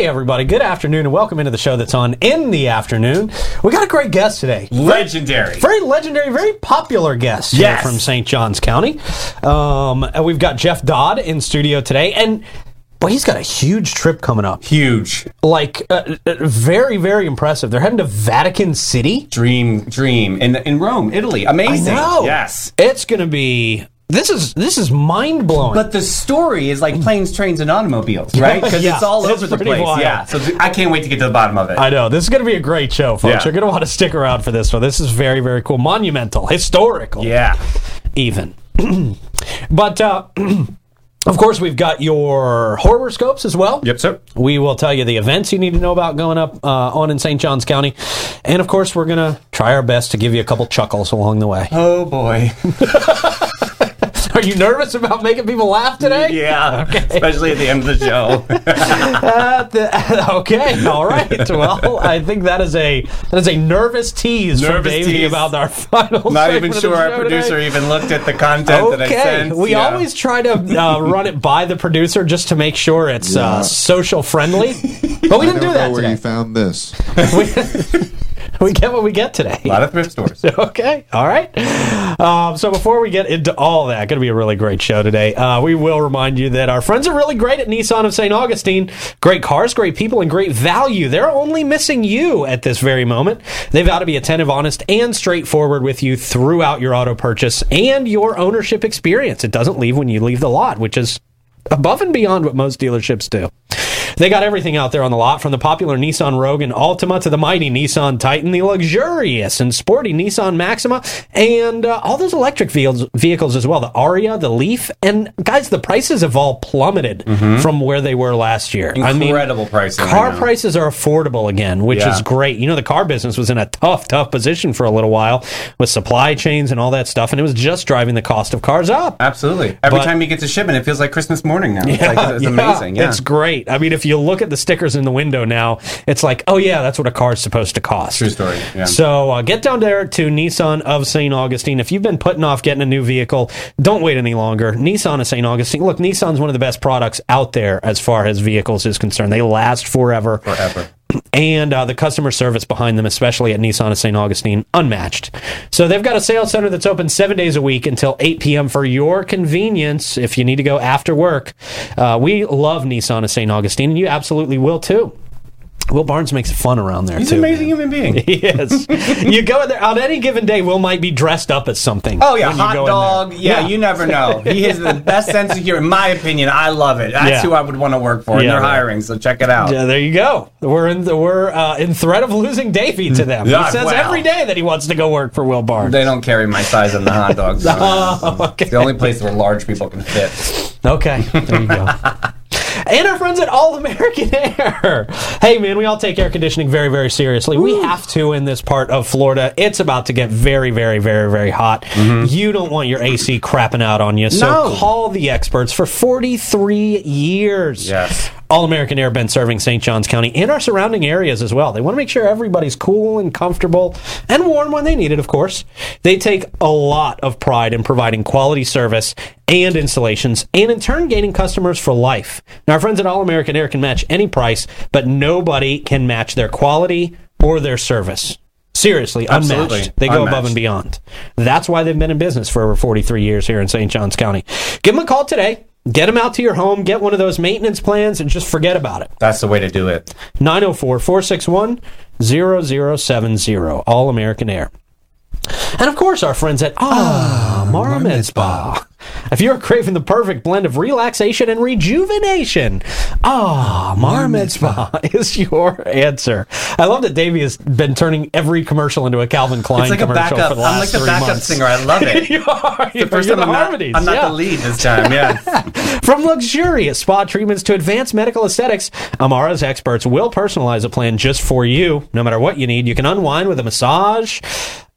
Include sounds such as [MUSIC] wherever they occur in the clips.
Hey, everybody. Good afternoon, and welcome into the show that's on in the afternoon. We got a great guest today. Legendary. Very legendary, very popular guest here Yes. from St. Johns County. Um, and we've got Jeff Dodd in studio today, and but he's got a huge trip coming up. Huge. Like, uh, uh, very, very impressive. They're heading to Vatican City. Dream, dream. In, in Rome, Italy. Amazing. Yes. It's going to be. This is this is mind blowing. But the story is like planes, trains, and automobiles, right? Because Yeah, it's all over the place. wild. Yeah. So I can't wait to get to the bottom of it. I know this is going to be a great show, folks. Yeah. You're going to want to stick around for this one. This is very, very cool, monumental, historical. yeah. even. [CLEARS THROAT] but uh, [CLEARS THROAT] of course, we've got your horoscopes as well. Yep, sir. We will tell you the events you need to know about going up uh, on in St. Johns County, and of course, we're going to try our best to give you a couple chuckles along the way. Oh, boy. [LAUGHS] Are you nervous about making people laugh today? Yeah. [LAUGHS] Especially at the end of the show. [LAUGHS] Uh, the- [LAUGHS] okay, all right. Well, I think that is a that is a nervous tease from Nervous Davey tease. about our final. Not even sure our producer today. even looked at the content that I Okay, sent. we Yeah. always try to uh, run it by the producer just to make sure it's uh, social friendly, but we I didn't don't do know that where today. you found this. [LAUGHS] we, get what we get today. A lot of thrift stores. [LAUGHS] Okay, all right. Um, so before we get into all that, going to be a really great show today. Uh, we will remind you that our friends are really great at Nissan of St. Augustine. Great cars, great people, and great value. They're only missing you at this very moment. They've got to be attentive, honest, and straightforward with you throughout your auto purchase and your ownership experience. It doesn't leave when you leave the lot, which is above and beyond what most dealerships do. They got everything out there on the lot, from the popular Nissan Rogue and Altima to the mighty Nissan Titan, the luxurious and sporty Nissan Maxima, and uh, all those electric vehicles, vehicles as well. The Ariya, the Leaf, and guys, the prices have all plummeted from where they were last year. Incredible pricing right Car now. prices are affordable again, which Yeah. is great. You know, the car business was in a tough, tough position for a little while with supply chains and all that stuff, and it was just driving the cost of cars up. Absolutely. Every But- time you get to shipment, it feels like Christmas morning now. It's, like, it's [LAUGHS] Yeah, amazing. Yeah. It's great. I mean, if you look at the stickers in the window now, it's like, oh yeah, that's what a car's supposed to cost. True story. Yeah. So uh, get down there to Nissan of St. Augustine. If you've been putting off getting a new vehicle, don't wait any longer. Nissan of St. Augustine. Look, Nissan's one of the best products out there as far as vehicles is concerned. They last forever. Forever. And uh, the customer service behind them, especially at Nissan of St. Augustine, unmatched. So they've got a sales center that's open seven days a week until 8 p.m. for your convenience if you need to go after work. Uh, we love Nissan of St. Augustine, and you absolutely will too. Will Barnes makes fun around there He's too. an amazing human being. [LAUGHS] He is. you go in there on any given day. Will might be dressed up as something. Oh yeah, hot in dog. Yeah, you never know. He has the [LAUGHS] best sense of humor, in my opinion. I love it. That's Yeah. who I would want to work for, and Yeah, they're right. hiring. So check it out. Yeah, there you go. We're in the, we're uh, in threat of losing Davey to them. Yeah, he says wow. every day that he wants to go work for Will Barnes. They don't carry my size on the hot dogs. [LAUGHS] Oh, okay. It's the only place where large people can fit. Okay, there you go. And our friends at All American [LAUGHS] Air. Hey, man, we all take air conditioning very, very seriously. We have to in this part of Florida. It's about to get very, very, very, very hot. Mm-hmm. You don't want your AC crapping out on you, so No. call the experts for 43 years. Yes. All American Air been serving St. Johns County and our surrounding areas as well. They want to make sure everybody's cool and comfortable and warm when they need it, of course. They take a lot of pride in providing quality service and installations and in turn gaining customers for life. Now, our friends at All American Air can match any price, but nobody can match their quality or their service. Seriously, unmatched. Absolutely. They go above and beyond. That's why they've been in business for over 43 years here in St. Johns County. Give them a call today. Get them out to your home, get one of those maintenance plans, and just forget about it. That's the way to do it. 904 461 0070. All American Air. And of course, our friends at Ah, Mara Med Spa. If you're craving the perfect blend of relaxation and rejuvenation, ah, Mara Med Spa is your answer. I love that Davey has been turning every commercial into a Calvin Klein It's like a commercial backup. for the I'm last like the three backup months. singer. I love it. [LAUGHS] you are. The first You're time the I'm not, harmonies. I'm not yeah. the lead this time. Yeah. [LAUGHS] From luxurious spa treatments to advanced medical aesthetics, Amara's experts will personalize a plan just for you. No matter what you need, you can unwind with a massage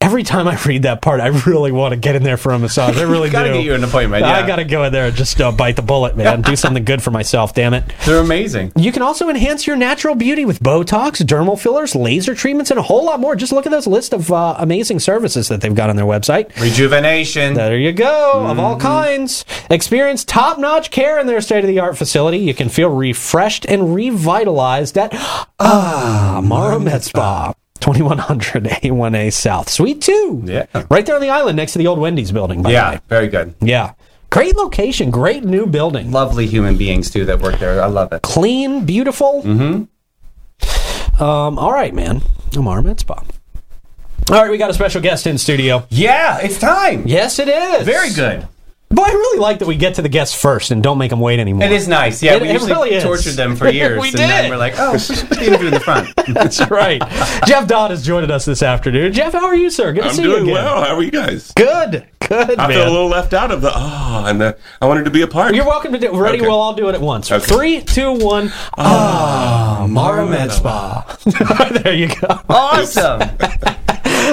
every time I read that part, I really want to get in there for a massage. I really [LAUGHS] Gotta do. get you an appointment. I got to go in there and just uh, bite the bullet, man. Do something good for myself, damn it. They're amazing. You can also enhance your natural beauty with Botox, dermal fillers, laser treatments, and a whole lot more. Just look at this list of uh, amazing services that they've got on their website. Rejuvenation. There you go, of all kinds. Experience top notch care in their state of the art facility. You can feel refreshed and revitalized at Ah Mara Med Spa. 2100 A1A South, Suite 2. Yeah. Right there on the island next to the old Wendy's building, by the yeah, way. very good. Yeah. Great location, great new building. Lovely human beings too that work there. I love it. Clean, beautiful. Mm-hmm. Um, all right, man. Med Spa. All right, we got a special guest in studio. Yeah, it's time. Yes, it is. Very good. Boy, I really like that we get to the guests first and don't make them wait anymore. It is nice. Yeah, It- we it usually really is. tortured them for [LAUGHS] years. We and then did. we're like, oh, the interview in the front. [LAUGHS] That's right. Jeff Dodd has joined us this afternoon. Jeff, how are you, sir? Good to I'm see doing you again. well. How are you guys? Good. Good, I man. feel a little left out of the ah, and the, I wanted to be a part. You're welcome to do it. Ready? Okay. We'll all do it at once. Okay. Three, two, one. Ah, Mara Med Spa. [LAUGHS] there you go. Awesome.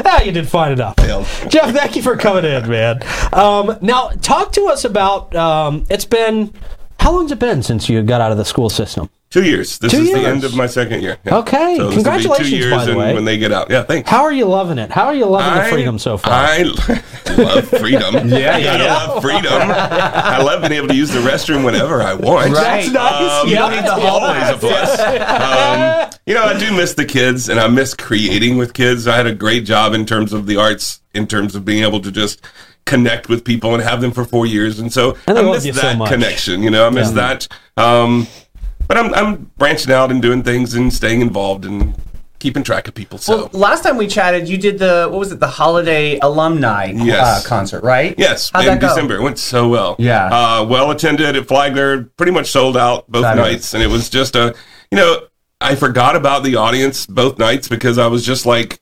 Ah, [LAUGHS] you did fine enough. Failed. Jeff, thank you for coming in, man. Um, now, talk to us about. Um, it's been how long's it been since you got out of the school system? Two years. This Two is years. the end of my second year. Yeah. Okay. this will be Congratulations, two years by the and way. when they get out. Yeah, thanks. How are you loving it? How are you loving the freedom so far? I [LAUGHS] love freedom. [LAUGHS] Yeah, I yeah. love freedom. I love being able to use the restroom whenever I want. Right. That's nice. Um, yeah. don't need the always a plus. Um, you know, I do miss the kids, and I miss creating with kids. I had a great job in terms of the arts, in terms of being able to just connect with people and have them for four years, and so And I miss you so that connection. You know, I miss that. Um, but I'm I'm branching out and doing things and staying involved and keeping track of people. So. Well, last time we chatted, you did the what was it? The holiday alumni Yes. uh, concert, right? Yes, How'd in that? December. It went so well. Yeah. Uh, well attended at Flagler, pretty much sold out both Fabulous. nights. And it was just a, you know, I forgot about the audience both nights because I was just like,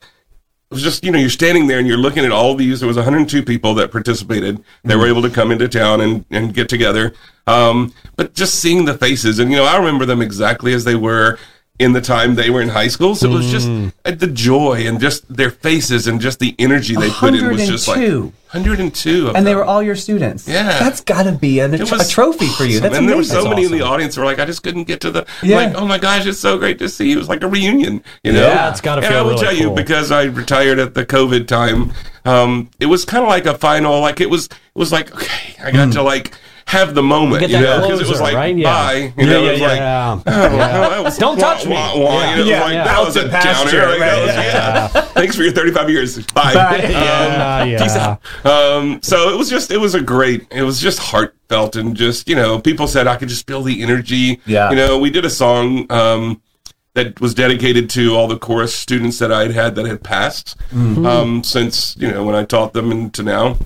it was just, you know, you're standing there and you're looking at all these. There was 102 people that participated. They were able to come into town and, and get together. Um, but just seeing the faces and, you know, I remember them exactly as they were in the time they were in high school. So it was just uh, the joy and just their faces and just the energy they put in was just like 102. 102 of And they them. were all your students. Yeah. That's got to be a, It a trophy for you. awesome. That's and there were amazing. so That's many in the audience who were like, I just couldn't get to the Yeah. like, oh my gosh, it's so great to see you. It was like a reunion, you know? Yeah, it's gotta and feel I will really tell you, because I retired at the COVID time, um, it was kind of like a final, like it was, it was like, okay, I got to like have the moment, Get you know, because it was like, right? Bye, you know, it was like, oh, Don't touch me. wah, wah, Yeah. you know, Yeah, like, that was a downer. That right, was- yeah. yeah. Thanks for your 35 years. Bye. Bye. Um, Yeah, yeah. Peace out. Um, so it was just, it was a great, it was just heartfelt and just, you know, people said I could just feel the energy. Yeah. You know, we did a song, um, that was dedicated to all the chorus students that I had had that had passed, Mm-hmm. um, since, you know, when I taught them and to now.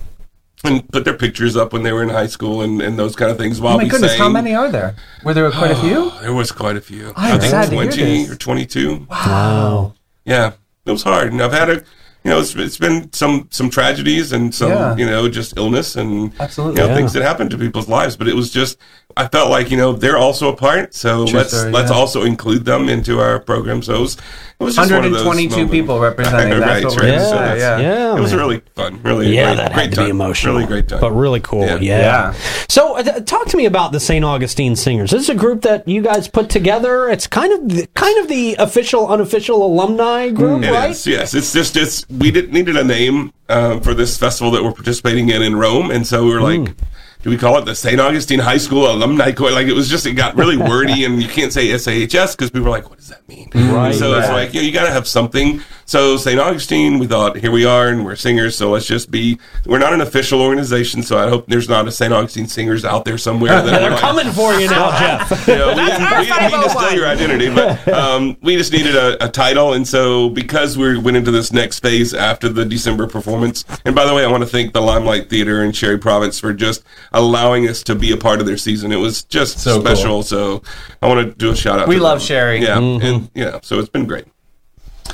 And put their pictures up when they were in high school and, and those kind of things while Oh my goodness, sang. how many are there? Were there quite a few? [SIGHS] There was quite a few. I'm I think sad to hear 20 this. or 22. Wow. Yeah, it was hard, and I've had a, you know, it's, it's been some some tragedies and some, Yeah. you know, just illness and Absolutely. you know, Yeah. things that happen to people's lives. But it was just, I felt like you know they're also a part, so True let's story, let's yeah. also include them into our program. So it was, it was just one of those 122 people representing. That's [LAUGHS] right, what right. we're So that's- yeah. Yeah, It was man. really fun, really, Yeah, great, that great had to time. be emotional. Really great time, But really cool. Yeah. Yeah. Yeah. So, uh, talk to me about the St. Augustine Singers. This is a group that you guys put together. It's kind of the, kind of the official, unofficial alumni group, It right? is, yes. It's just it's we didn't needed a name um, for this festival that we're participating in in Rome, and so we were like, do we call it the St. Augustine High School Alumni Chorus? Like it was just it got really wordy, and you can't say SAHS because people were like, what does that mean? Right, So it's like you, know, you got to have something. So St. Augustine, we thought here we are, and we're singers, so let's just be. We're not an official organization, so I hope there's not a St. Augustine singers out there somewhere. That They're are like, coming for you now, [LAUGHS] Jeff. you know, we, didn't, we didn't mean to steal your identity, but um, we just needed a, a title, and so because we went into this next phase after the December performance, and by the way, I want to thank the Limelight Theater in Cherry Province for just allowing us to be a part of their season. It was just So special. So I want to do a shout out. We to love them. Sherry. Yeah, Mm-hmm. and yeah, so it's been great.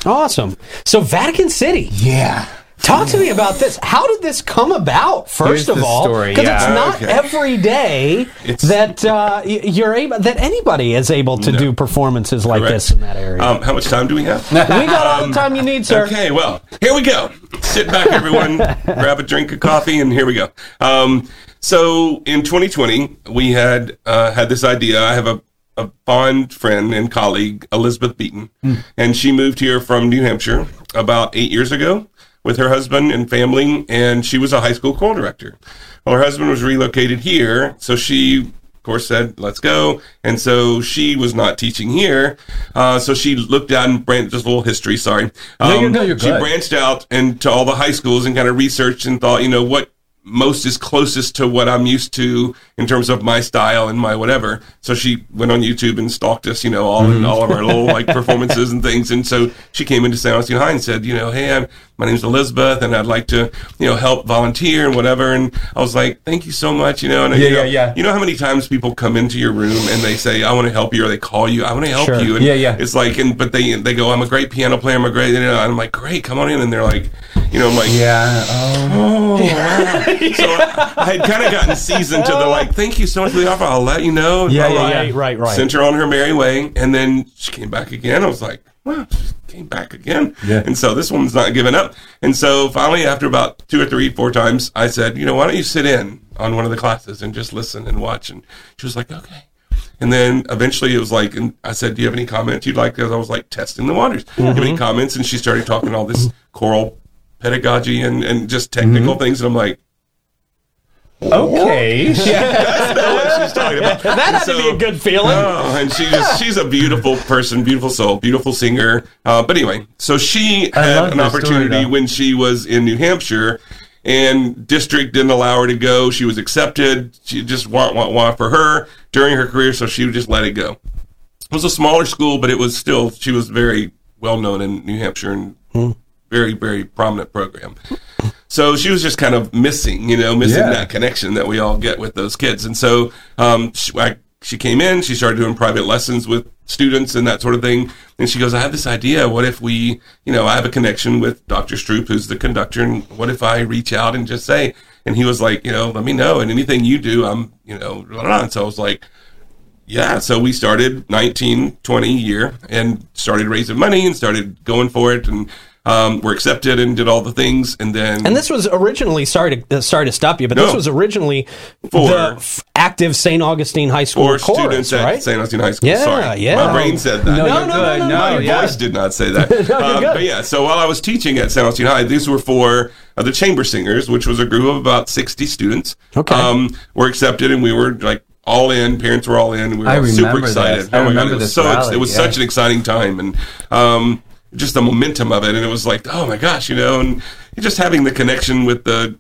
Awesome. So, Vatican City. Yeah. Talk to me about this. How did this come about? First Here's of all, because yeah. it's not Okay. every day It's- that uh, you're able that anybody is able to do performances like Correct. this in that area. Um, how much time do we have? [LAUGHS] we got all the time you need, sir. Okay, well, here we go. Sit back, everyone. [LAUGHS] grab a drink of coffee, and here we go. Um, so in 2020, we had uh, had this idea. I have a, a fond friend and colleague, Elizabeth Beaton, and she moved here from New Hampshire about eight years ago with her husband and family, and she was a high school choral director. Well, her husband was relocated here, so she of course said let's go. And so she was not teaching here. Uh, so she looked out and branched just a little history sorry. Um, you're- no, you're she branched out into all the high schools and kind of researched and thought you know what most is closest to what i'm used to in terms of my style and my whatever so she went on youtube and stalked us you know all Mm-hmm. in all of our little like [LAUGHS] performances and things and so she came into san Augustine high and said you know hey I'm, my name's elizabeth and i'd like to you know help volunteer and whatever and i was like thank you so much you know and Yeah, you know, yeah, yeah. you know how many times people come into your room and they say, "I want to help you," or they call you, "I want to help Sure. you." And Yeah, yeah. It's like, and but they they go, "I'm a great piano player. I'm a great," you know, and I'm like, "Great, come on in." And they're like, you know, I'm like, Yeah. Oh. [LAUGHS] "Oh, wow." [LAUGHS] so I, I had kind of gotten seasoned to the like, "Thank you so much for the offer. I'll let you know." Yeah, yeah, yeah. Right, right. Sent her on her merry way, and then she came back again. I was like, "Wow." She came back again. Yeah. And so this woman's not giving up. And so finally, after about two or three, four times, I said, you know, why don't you sit in on one of the classes and just listen and watch? And she was like, okay. And then eventually it was like, and I said, do you have any comments you'd like? Because I was like testing the waters. Do you have any mm-hmm. comments? And she started talking all this choral pedagogy and, and just technical mm-hmm. things. And I'm like, Okay. [LAUGHS] that's not what she's talking about. [LAUGHS] That had to be a good feeling. Oh, and she just, she's a beautiful person, beautiful soul, beautiful singer. Uh, but anyway, so she I had an this story, opportunity when she was in New Hampshire and district didn't allow her to go. She was accepted. She just want, want, want for her during her career. So she would just let it go. It was a smaller school, but it was still, she was very well known in New Hampshire and very, very prominent program. So she was just kind of missing, you know, missing Yeah. that connection that we all get with those kids. And so um, she, I, she came in, she started doing private lessons with students and that sort of thing. And she goes, I have this idea. What if we, you know, I have a connection with Dr. Stroop, who's the conductor. And what if I reach out and just say, and he was like, you know, let me know. And anything you do, I'm, you know, blah, blah, and so I was like, yeah, so we started 19, 20 year and started raising money and started going for it and um, were accepted and did all the things. And then And this was originally sorry to uh, sorry to stop you, but this was originally For- the f- active St. Augustine High School for chorus, students at right? St. Augustine High School. Yeah, Sorry, yeah. My brain said that. No, No, no, no, no, No, no, My yeah. voice did not say [LAUGHS] that. you're Um, good. but yeah, so while I was teaching at St. Augustine High, these were for uh, the Chamber Singers, which was a group of about 60 students. Okay. Um, were accepted and we were like all in. Parents were all in. We were I all super remember excited. this. I Oh my remember God, it was so ex- it was yeah. such an exciting time and um, just the momentum of it. And it was like, oh my gosh, you know, and just having the connection with the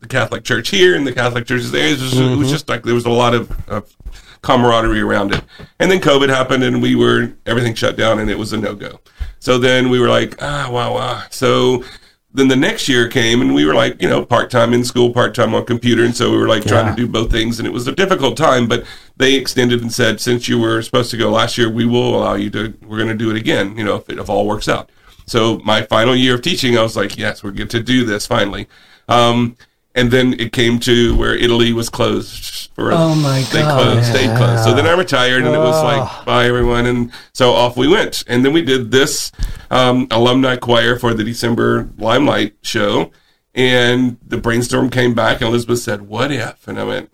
the Catholic Church here and the Catholic churches there. It was, it was just like there was a lot of, of camaraderie around it. And then COVID happened and we were everything shut down and it was a no go. So then we were like, ah, wow, wow. So then the next year came and we were like, you know, part time in school, part time on computer, and so we were like trying Yeah. to do both things, and it was a difficult time. But they extended and said, since you were supposed to go last year, we will allow you to. We're going to do it again, you know, if it if all works out. So my final year of teaching, I was like, yes, we're good to do this finally. Um, and then it came to where Italy was closed for Oh my god! they closed, stayed closed. So then I retired, and it was like bye everyone, and so off we went. And then we did this um, alumni choir for the December Limelight show, and the brainstorm came back, and Elizabeth said, "What if?" And I went.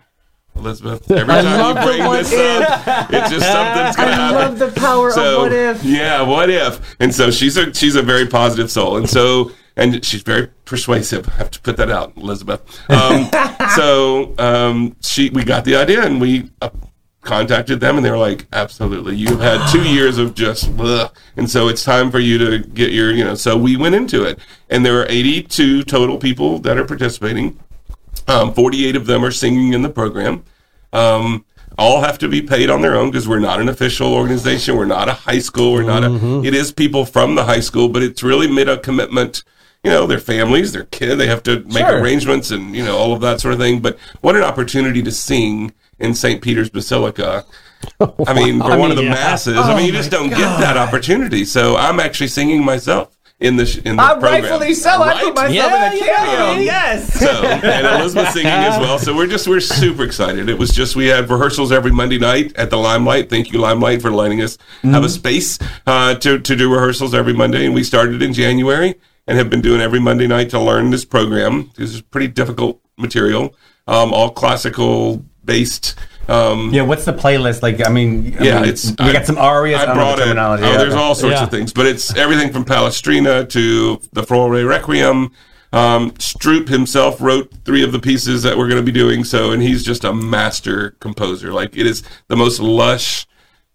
Elizabeth, every time you bring this up, it's just something's going to I happen. love the power So of what if. yeah, what if? And so she's a she's a very positive soul, and so and she's very persuasive. I have to put that out, Elizabeth. Um, [LAUGHS] so um, she we got the idea, and we uh, contacted them, and they were like, "Absolutely, you've had two [GASPS] years of just," ugh. and so it's time for you to get your you know. So we went into it, and there are 82 total people that are participating. Um, 48 of them are singing in the program. Um, all have to be paid on their own because we're not an official organization. We're not a high school. We're not a. It is people from the high school, but it's really made a commitment. You know, their families, their kid, they have to make Sure. arrangements and you know all of that sort of thing. But what an opportunity to sing in St. Peter's Basilica. [LAUGHS] I mean, for I one of the yeah. masses. I mean, you just don't get that opportunity. So I'm actually singing myself in the sh- in the Uh, program. rightfully so. I put myself Yeah, in a yeah, cameo. yeah. Yes. So, and Elizabeth singing as well. So we're just we're super excited. It was just we had rehearsals every Monday night at the Limelight. Thank you, Limelight, for letting us have a space uh, to to do rehearsals every Monday. And we started in January and have been doing every Monday night to learn this program. This is pretty difficult material, um, all classical based. Um, Yeah, what's the playlist like? I mean, I yeah, mean, it's we got some arias. I, I brought it. terminology. Oh, yeah. there's all sorts Yeah. of things, but it's everything from Palestrina to the Fauré Requiem. Um, Stroop himself wrote three of the pieces that we're going to be doing. So, and he's just a master composer. Like it is the most lush,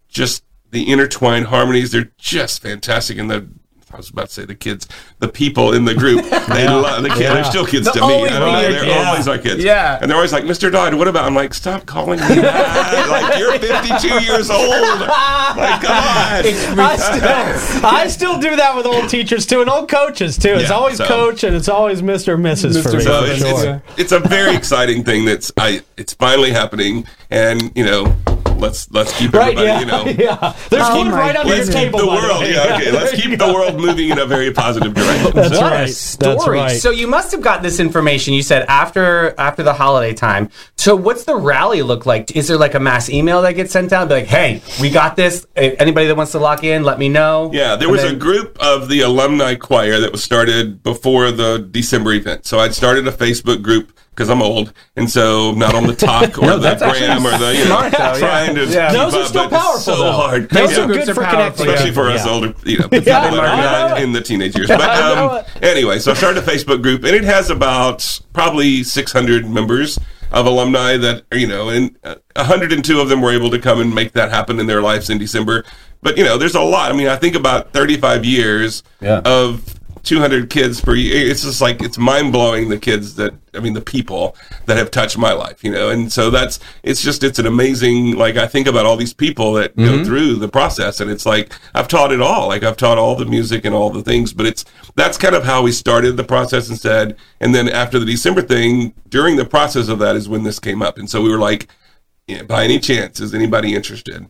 just the intertwined harmonies. They're just fantastic. And the I was about to say the kids, the people in the group, [LAUGHS] they love the kids. Yeah. They're still kids They'll to me. always I don't know, they're kids. always our kids. Yeah. and they're always like, "Mr. Dodd, what about?" I'm like, "Stop calling me that. like you're 52 years old. Like, come on." [LAUGHS] I still, I still do that with old teachers too, and old coaches too. It's Yeah, always so- coach, and it's always Mister and Mrs. for me. So for it's, sure. it's, it's a very exciting thing that's I it's finally happening, and you know, let's let's keep Right? everybody, Yeah, you know. [LAUGHS] yeah. There's Oh food right under your Let's keep table. the world, way. yeah, okay. [LAUGHS] Let's keep the world moving in a very positive direction. That's what right. a story. That's right. So you must have got this information. You said after after the holiday time. So what's the rally look like? Is there like a mass email that gets sent out? Be like, hey, we got this. Anybody that wants to lock in, let me know. Yeah, there And was then- a group of the alumni choir that was started before the December event. So I'd started a Facebook group because I'm old, and so not on the talk or [LAUGHS] No, the that's gram or the you know, smart, though, yeah. trying to Yeah. keep Those are still but it's powerful, So though. hard. Those Yeah. are good for are connecting. especially for people, us older, you know, people Yeah, that are not in the teenage years. [LAUGHS] But um, anyway, so I started a Facebook group, and it has about probably 600 members of alumni that you know, and uh, 102 of them were able to come and make that happen in their lives in December. But you know, there's a lot. I mean, I think about 35 years Yeah. of 200 kids per year. It's just like it's mind blowing the kids that I mean the people that have touched my life, you know. And so that's it's just it's an amazing like I think about all these people that go mm-hmm. through the process, and it's like I've taught it all. Like I've taught all the music and all the things, but it's that's kind of how we started the process instead. And then after the December thing, during the process of that is when this came up, and so we were like, yeah, by any chance, is anybody interested?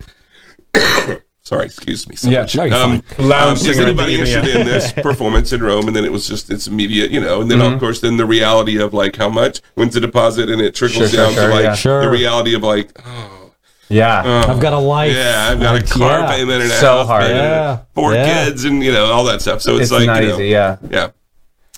Sorry, excuse me so Yeah, much. no, you're Um, um, is anybody interested in this [LAUGHS] performance in Rome? And then it was just it's immediate, you know. And then Mm-hmm. of course, then the reality of like how much, when's the deposit, and it trickles Sure, down sure, to like yeah. Sure. the reality of like, oh, Yeah. I've got a life. yeah, I've got a car yeah. payment and a So house hard. payment, Yeah. four kids, and you know all that stuff. So it's, it's like you know, easy. Yeah. yeah.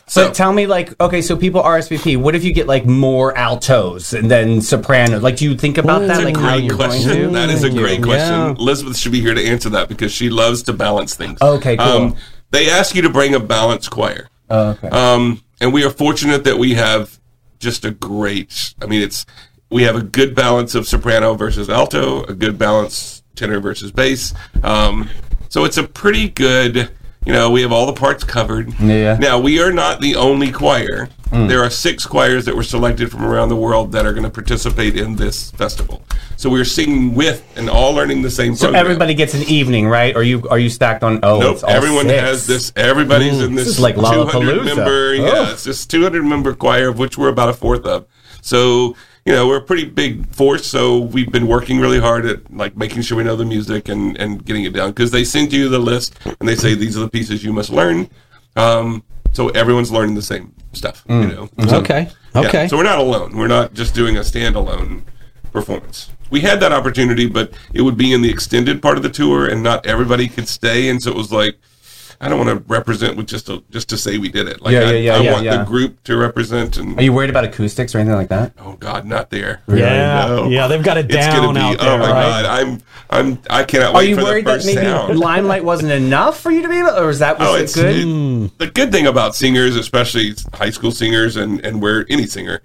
So So- tell me, like, okay, so people RSVP. What if you get like more altos and then soprano? Like, do you think about that? That's Like, how great you're question. going to? That is a Thank great you. question. Yeah. Elizabeth should be here to answer that because she loves to balance things. Okay, cool. they ask you to bring a balanced choir. Oh, okay. Um, and we are fortunate that we have just a great. I mean, it's we have a good balance of soprano versus alto, a good balance tenor versus bass. Um, so it's a pretty good. You know, we have all the parts covered. Yeah. Now we are not the only choir. Mm. There are six choirs that were selected from around the world that are going to participate in this festival. So we're singing with and all learning the same. so program. everybody gets an evening, right? Are you are you stacked on? Oh, Nope. it's all Everyone six. has this. Everybody's in this, is like 200 Lollapalooza. member. Yeah, Oh. it's this 200 member choir, of which we're about a fourth of. So you know we're a pretty big force. So we've been working really hard at like making sure we know the music and and getting it down because they send you the list and they say these are the pieces you must learn. Um, so everyone's learning the same stuff. You know. So- Okay. yeah, Okay. so we're not alone. We're not just doing a standalone performance. We had that opportunity, but it would be in the extended part of the tour, and not everybody could stay. And so it was like, I don't want to represent with just to, just to say we did it. Like, Yeah, I, yeah, yeah, I yeah, want yeah. the group to represent. And Are you worried about acoustics or anything like that? oh God, not there. Yeah. No. Yeah, they've got it It's gonna down be. out oh, there. oh my right? God, I'm I'm I cannot Are wait you for worried the that maybe sound. limelight wasn't enough for you to be able, or is that was Oh, it it's good? it- the good thing about singers, especially high school singers, and and where any singer,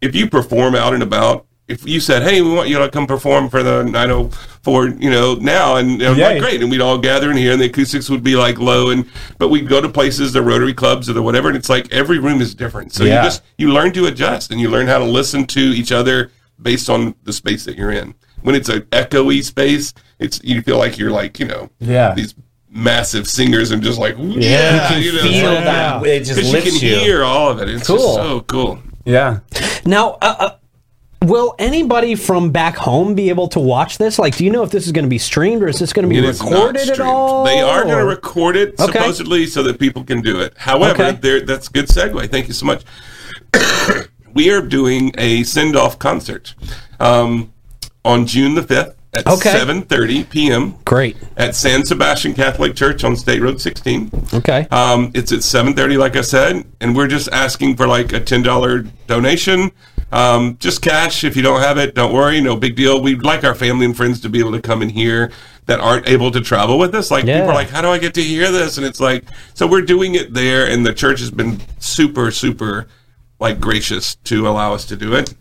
if you perform out and about, if you said, "Hey, we want you to come perform for the 904," you know, now, and, and Yeah. like great, and we'd all gather in here, and the acoustics would be like low, and but we'd go to places, the Rotary clubs or the whatever, and it's like every room is different. So Yeah. you just you learn to adjust, and you learn how to listen to each other based on the space that you're in. When it's an echoey space, it's you feel like you're like you know Yeah. these massive singers and just like yeah, you know, Feel Yeah. that it just because you lifts can you. hear all of it. It's Cool. just so cool. Yeah. Now, uh, uh, Will anybody from back home be able to watch this? Like, do you know if this is going to be streamed or is this going to be It recorded at all? They are going to record it Okay. supposedly so that people can do it. However, Okay. there that's a good segue. Thank you so much. [COUGHS] we are doing a send off concert um, on June the fifth at Okay. seven thirty p.m. Great. at San Sebastian Catholic Church on State Road sixteen. Okay. Um, it's at seven thirty, like I said, and we're just asking for like a ten dollar donation. Um, just cash. If you don't have it, don't worry. No big deal. We'd like our family and friends to be able to come in here that aren't able to travel with us. Like Yeah. people are like, how do I get to hear this? And it's like, so we're doing it there, and the church has been super, super like gracious to allow us to do it.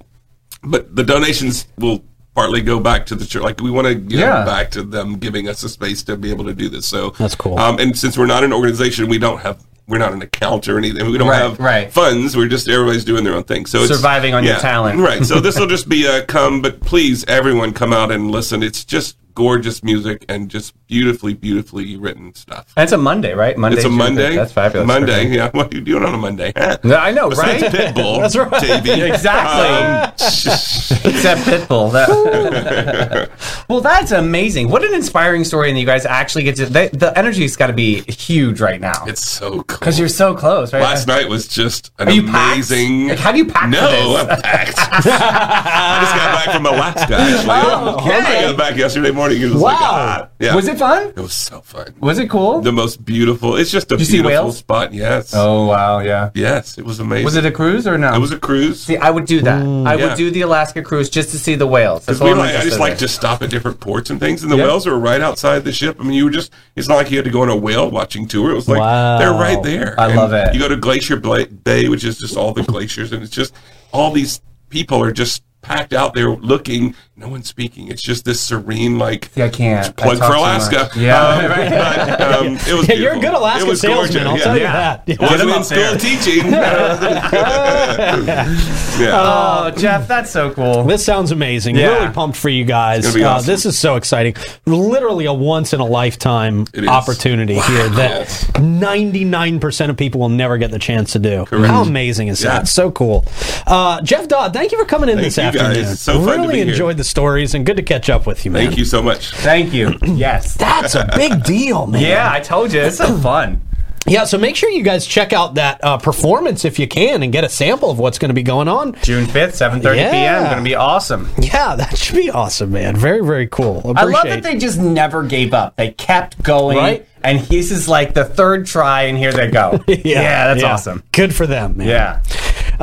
But the donations will partly go back to the church. Like we want to give Yeah. back to them, giving us a space to be able to do this. So That's cool. Um, and since we're not an organization, we don't have. We're not an account or anything. We don't Right, have right. funds. We're just everybody's doing their own thing. So it's, Surviving on your talent. right? So [LAUGHS] this will just be a come, but please, everyone, come out and listen. It's just gorgeous music and just beautifully, beautifully written stuff. And it's a Monday, right? Monday. It's a Monday. That's fabulous. Monday, yeah. What are you doing on a Monday? I know, right? Pitbull. [LAUGHS] That's right. [LAUGHS] Exactly. Um, [LAUGHS] Except Pitbull. That- well, that's amazing. What an inspiring story, and you guys actually get to. They, the energy's got to be huge right now it's so cool. because you're so close, right? Last night was just an amazing. Like, how do you pack No? I'm packed. I just got back from Alaska. Actually, Oh, okay. I got back yesterday morning. It was like, Wow. ah, yeah. Was it fun? It was so fun. Was it cool? The most beautiful. It's just a you beautiful whales? spot. Yes. oh wow, yeah. Yes, it was amazing. Was it a cruise or no? It was a cruise. See, I would do that. I Yeah. would do the Alaska cruise just to see the whales. That's We what I'm like, I just interested like to stop at different ports and things, and the Yeah. whales are right outside the ship. I mean, you were just, it's not like you had to go on a whale watching tour. It was like, Wow. they're right there. I And love it. You go to Glacier Bay, which is just all the glaciers, and it's just, all these people are just packed out there looking, no one's speaking. It's just this serene, like, yeah, I can't. plug I for Alaska. Yeah, Um, [LAUGHS] but, um, it was Yeah, [LAUGHS] you're a good Alaska It was salesman, gorgeous. I'll Yeah. tell you Yeah. that. Yeah. Wasn't him in school there. teaching. [LAUGHS] yeah. Oh, Jeff, that's so cool. This sounds amazing. Yeah. Really pumped for you guys. gonna be Uh, this is so exciting. Literally a once in a lifetime It is. opportunity here that 99% of people will never get the chance to do. Correct. How amazing is Yeah. that? So cool. Uh, Jeff Dodd, thank you for coming in Thank this you, afternoon. It's so fun to really be here. Enjoyed the stories and good to catch up with you, man. Thank you so much. Thank you. [CLEARS THROAT] Yes. That's a big deal, man. Yeah, I told you. It's so [CLEARS THROAT] fun. Yeah, so make sure you guys check out that uh, performance if you can and get a sample of what's going to be going on. June 5th, 7.30 Yeah. p.m. Going to be awesome. Yeah, [LAUGHS] that should be awesome, man. Very, very cool. Appreciate I love that they just never gave up. They kept going. Right. And this is like the third try, and here they go. [LAUGHS] yeah, that's awesome. Good for them, man. Yeah.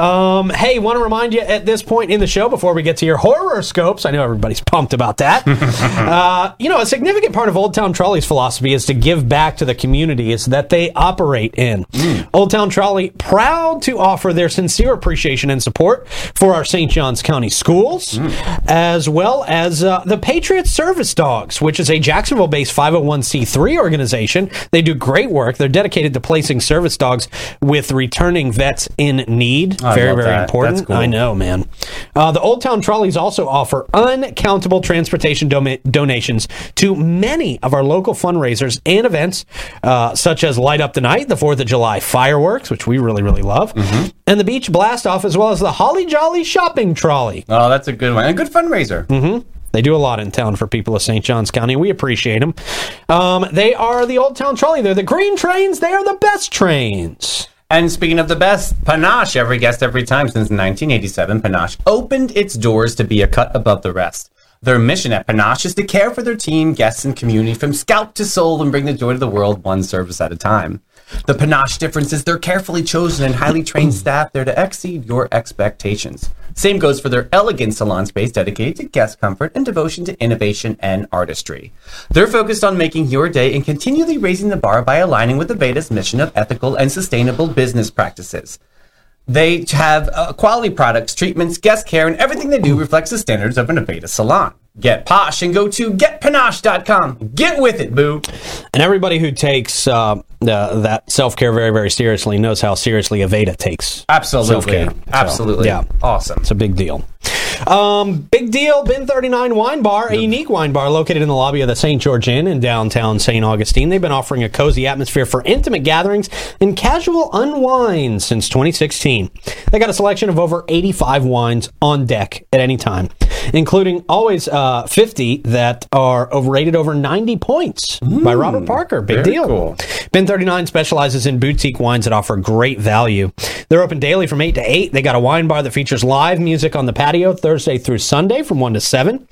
Um, hey, want to remind you at this point in the show before we get to your horror scopes. I know everybody's pumped about that. [LAUGHS] uh, you know, a significant part of Old Town Trolley's philosophy is to give back to the communities that they operate in. Old Town Trolley proud to offer their sincere appreciation and support for our St. Johns County schools, as well as uh, the Patriot Service Dogs, which is a Jacksonville-based 501c3 organization. They do great work. They're dedicated to placing service dogs with returning vets in need. I very, very that. important. Cool. I know, man. Uh, the Old Town Trolleys also offer uncountable transportation donations to many of our local fundraisers and events, uh, such as Light Up the Night, the 4th of July fireworks, which we really, really love, Mm-hmm. and the Beach Blast Off, as well as the Holly Jolly Shopping Trolley. Oh, that's a good one. And a good fundraiser. Mm-hmm. They do a lot in town for people of St. Johns County. We appreciate them. Um, they are the Old Town Trolley. They're the green trains. They are the best trains. And speaking of the best, Panache, every guest, every time since 1987, Panache opened its doors to be a cut above the rest. Their mission at Panache is to care for their team, guests, and community from scalp to soul and bring the joy to the world one service at a time. The Panache difference is their carefully chosen and highly trained staff there to exceed your expectations. Same goes for their elegant salon space dedicated to guest comfort and devotion to innovation and artistry. They're focused on making your day and continually raising the bar by aligning with Aveda's mission of ethical and sustainable business practices. They have uh, quality products, treatments, guest care, and everything they do reflects the standards of an Aveda salon. Get posh and go to getpanache.com. Get with it, boo. And everybody who takes uh, the, that self care very, very seriously knows how seriously Aveda takes Absolutely. self-care. So, Absolutely. yeah. Awesome. It's a big deal. Um, big deal. Bin 39 Wine Bar, a unique wine bar located in the lobby of the St. George Inn in downtown St. Augustine. They've been offering a cozy atmosphere for intimate gatherings and casual unwind since 2016. They got a selection of over 85 wines on deck at any time, including always uh, 50 that are overrated over 90 points by Robert Parker. Big deal. cool. Bin 39 specializes in boutique wines that offer great value. They're open daily from 8 to 8. They got a wine bar that features live music on the patio Thursday through Sunday from 1 to 7.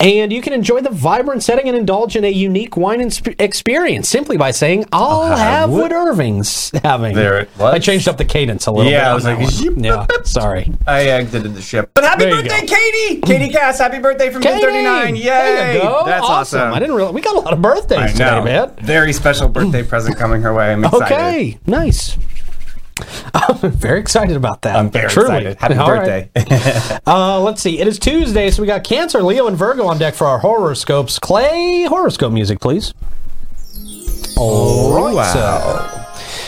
And you can enjoy the vibrant setting and indulge in a unique wine insp- experience simply by saying, I'll have what Irving's having. There it was. I changed up the cadence a little Yeah, bit. I was like, yeah, sorry. I exited the ship. But happy birthday, go. Katie! Katie [LAUGHS] Cass, happy birthday from Bin 39. Yay! There you go. That's awesome. I didn't realize we got a lot of birthdays I today, know. man. Very special birthday present coming her way. I'm [LAUGHS] excited. Okay, nice. I'm [LAUGHS] very excited about that. I'm very Truly. excited. Happy All right. birthday. [LAUGHS] Uh, let's see. It is Tuesday, so we got Cancer, Leo, and Virgo on deck for our horoscopes. Clay, horoscope music, please. All right, wow.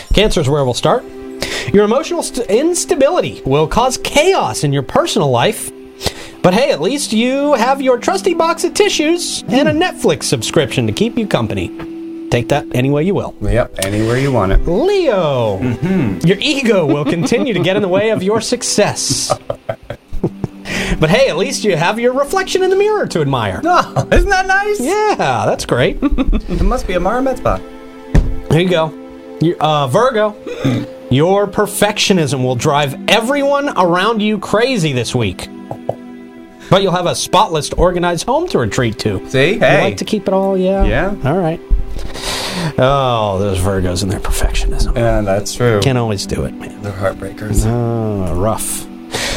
so Cancer's where we'll start. Your emotional st- instability will cause chaos in your personal life. But hey, at least you have your trusty box of tissues and a Netflix subscription to keep you company. Take that any way you will. yep, anywhere you want it. Leo, Mm-hmm. your ego will continue to get in the way of your success. [LAUGHS] but hey, at least you have your reflection in the mirror to admire. Oh, isn't that nice? Yeah, that's great. [LAUGHS] It must be Amara Med Spa. There you go. You- Uh, Virgo, [LAUGHS] your perfectionism will drive everyone around you crazy this week. But you'll have a spotless, organized home to retreat to. See? You like to keep it all, yeah? Yeah. All right. Oh, those Virgos and their perfectionism. Yeah, that's true. Can't always do it, man. They're heartbreakers. Oh, rough.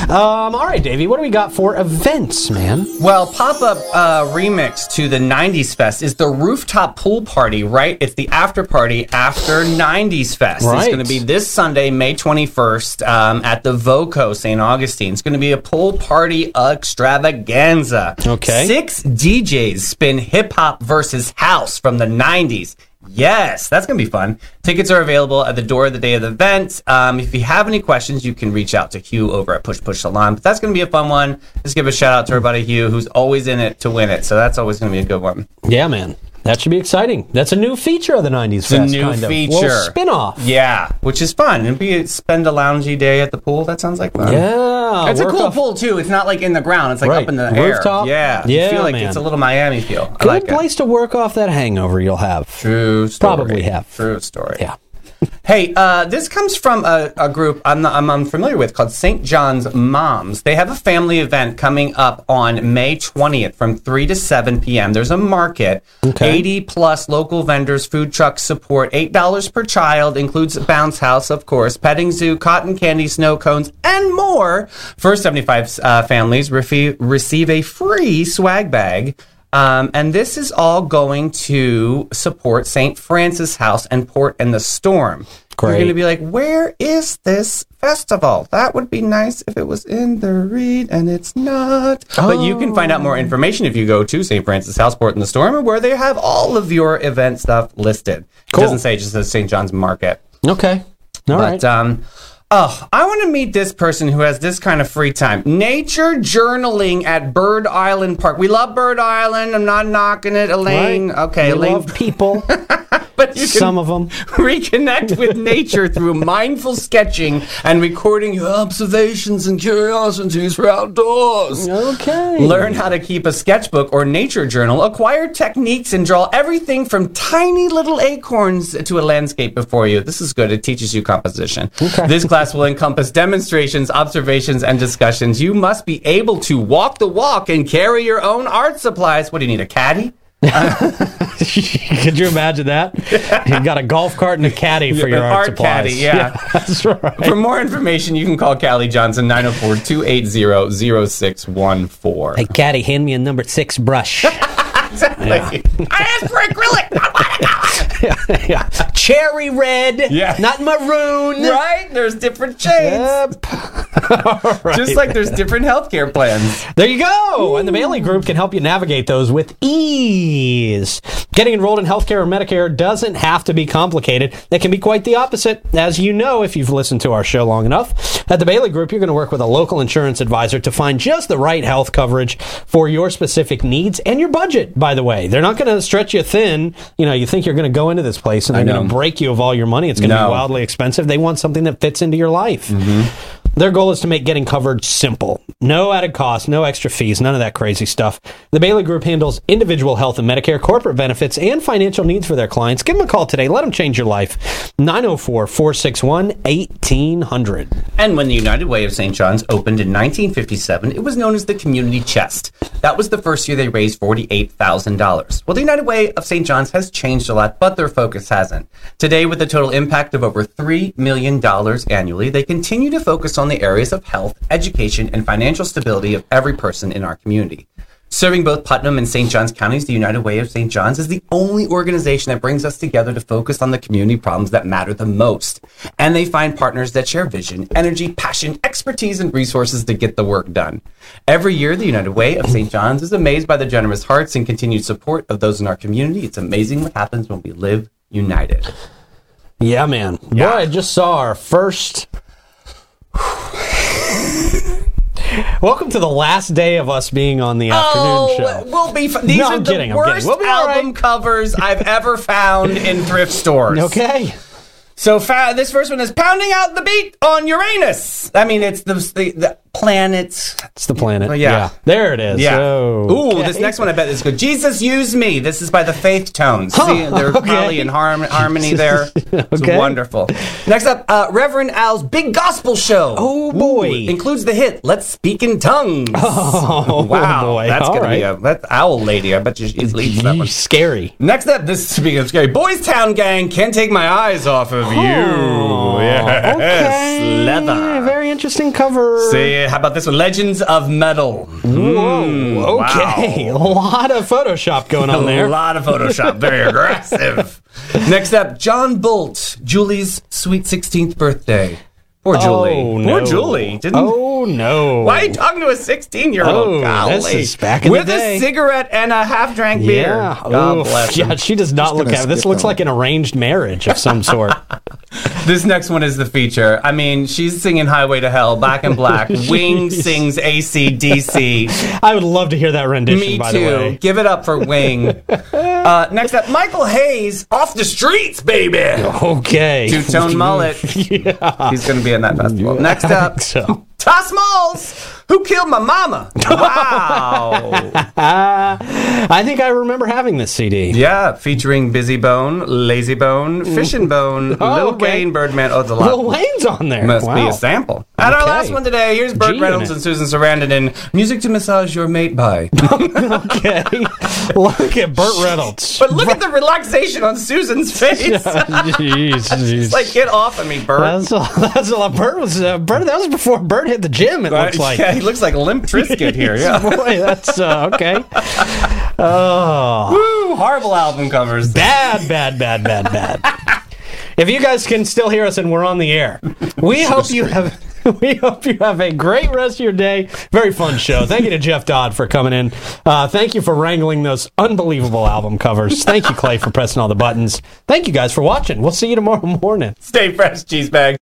Um, all right, Davey, what do we got for events, man? Well, pop up uh, remix to the 90s Fest is the rooftop pool party, right? It's the after party after 90s Fest. Right. It's going to be this Sunday, May 21st, um, at the Voco St. Augustine. It's going to be a pool party extravaganza. Okay. Six DJs spin hip hop versus house from the 90s. Yes, that's going to be fun. Tickets are available at the door the day of the event. Um, if you have any questions, you can reach out to Hugh over at Push Push Salon. But that's going to be a fun one. Just give a shout out to buddy Hugh, who's always in it to win it. So that's always going to be a good one. Yeah, man. That should be exciting. That's a new feature of the 90s It's a new kind of. feature. Little spin-off. Yeah, which is fun. And be spend a loungy day at the pool. That sounds like fun. Yeah. It's a cool off- pool too. It's not like in the ground. It's like Right. up in the Rooftop? air. Yeah, Yeah, You feel like man. it's a little Miami feel. I Good like it. place to work off that hangover you'll have. True story. Probably have. True story. Yeah. Hey, uh, this comes from a, a group I'm, not, I'm, I'm familiar with called St. John's Moms. They have a family event coming up on May 20th from 3 to 7 p.m. There's a market, Okay. 80 plus local vendors, food trucks support, $8 per child, includes a bounce house, of course, petting zoo, cotton candy, snow cones, and more. First 75 uh, families refi- receive a free swag bag. Um, and this is all going to support St. Francis House and Port and the Storm. You're going to be like, where is this festival? That would be nice if it was in the read, and it's not. But you can find out more information if you go to St. Francis House, Port and the Storm, where they have all of your event stuff listed. Cool. It doesn't say, it just says St. John's Market. Okay. All right. But um, oh, I want to meet this person who has this kind of free time. Nature journaling at Bird Island Park. We love Bird Island. I'm not knocking it, Elaine. Right. Okay, We Elaine. love people. [LAUGHS] but you can Some of them. [LAUGHS] reconnect with nature through mindful sketching and recording your observations and curiosities for outdoors. Okay. Learn how to keep a sketchbook or nature journal, acquire techniques, and draw everything from tiny little acorns to a landscape before you. This is good. It teaches you composition. Okay. This class will encompass demonstrations, observations, and discussions. You must be able to walk the walk and carry your own art supplies. What do you need, a caddy? [LAUGHS] Could you imagine that? You've got a golf cart and a caddy for your art, art supplies. caddy, [LAUGHS] yeah. that's right. For more information, you can call Callie Johnson 904 280 0614. Hey, caddy, hand me a number six brush. [LAUGHS] yeah. I asked for acrylic, not watercolor. [LAUGHS] yeah. Cherry red, Yeah. not maroon. Right? There's different shades. Yep. [LAUGHS] Right. Just like there's different healthcare plans. There you go. And the Bailey Group can help you navigate those with ease. Getting enrolled in healthcare or Medicare doesn't have to be complicated. It can be quite the opposite. As you know, if you've listened to our show long enough, at the Bailey Group, you're going to work with a local insurance advisor to find just the right health coverage for your specific needs and your budget, by the way. They're not going to stretch you thin. You know, you think you're going to go into this place and they're going to break you of all your money. It's going to No. be wildly expensive. They want something that fits into your life. Mm-hmm. Their goal is to make getting covered simple. No added cost, no extra fees, none of that crazy stuff. The Bailey Group handles individual health and Medicare, corporate benefits, and financial needs for their clients. Give them a call today. Let them change your life. 904 461 1800. And when the United Way of St. John's opened in 1957, it was known as the Community Chest. That was the first year they raised $48,000. Well, the United Way of St. John's has changed a lot, but their focus hasn't. Today, with a total impact of over $3 million annually, they continue to focus on the areas of health, education, and financial stability of every person in our community. Serving both Putnam and St. Johns counties, the United Way of St. John's is the only organization that brings us together to focus on the community problems that matter the most. And they find partners that share vision, energy, passion, expertise, and resources to get the work done. Every year, the United Way of St. John's is amazed by the generous hearts and continued support of those in our community. It's amazing what happens when we live united. Yeah, man. Yeah. Boy, I just saw our first. Welcome to the last day of us being on the oh, afternoon show. we'll be. F- these No, are I'm the kidding, worst We'll album right. covers I've ever found in thrift stores. Okay. So fa- this first one is pounding out the beat on Uranus. I mean, it's the the, the planets. It's the planet. Oh, yeah. There it is. Yeah. Oh, Ooh, okay. this next one I bet is good. Jesus use me. This is by the Faith Tones. Huh, See, they're okay. probably in harm- harmony there. [LAUGHS] It's wonderful. Next up, uh, Reverend Al's Big Gospel Show. Oh, boy. includes the hit "Let's Speak in Tongues." Oh, wow, boy. that's All gonna be a that owl lady. I bet you she's leads that one. Scary. Next up, this speaking of scary, Boys Town Gang can't take my eyes off of you. [LAUGHS] Yes, okay. leather. Very interesting cover. See, how about this one? Legends of Metal. Whoa. Hmm, okay. [LAUGHS] A lot of Photoshop going on [LAUGHS] there. A lot of Photoshop, [LAUGHS] very aggressive. Next up, John Bolt, Julie's sweet 16th birthday. Poor Julie. Oh, Poor no. Julie. Didn't. Oh, no. Why are you talking to a 16 year old? Oh, Golly. this is back in the With day. a cigarette and a half drank beer. Yeah. God Oof. bless him. Yeah, she does not look gonna at This looks that like an arranged marriage of some sort. [LAUGHS] [LAUGHS] This next one is the feature. I mean, she's singing Highway to Hell, Back in Black. [LAUGHS] Wing sings ACDC. I would love to hear that rendition, Me by the too. way. Give it up for Wing. uh, next up, Michael Hayes, Off the Streets, baby. Okay. Two tone mullet. yeah. He's going to be in that mm, festival. Next [LAUGHS] up, So, Toss Malls, Who Killed My Mama? Wow. [LAUGHS] I think I remember having this CD. yeah, featuring Bizzy Bone, Layzie Bone, Fishing Bone, [LAUGHS] Oh, Lil okay. Wayne, Birdman. Oh, the lot. Lil Wayne's on there. Must wow. be a sample. And our last one today, here's Burt G Reynolds and Susan Sarandon in Music to Massage Your Mate by. [LAUGHS] Okay. look at Burt Reynolds. but look at the relaxation on Susan's face. Jeez, jeez. It's like, get off of me, Burt. that's a, that's a lot. Burt was uh, Burt. That was before Burt hit the gym. It looks like. yeah, he looks like Limp Triscuit here. [LAUGHS] Yeah. Boy, that's uh, okay. Oh, Woo, horrible album covers. bad, bad, bad, bad, bad. If you guys can still hear us and we're on the air, we hope you have. [LAUGHS] We hope you have a great rest of your day. Very fun show. Thank you to Jeff Dodd for coming in. Uh, thank you for wrangling those unbelievable album covers. Thank you, Clay, for pressing all the buttons. Thank you guys for watching. We'll see you tomorrow [LAUGHS] morning. Stay fresh, cheese bag.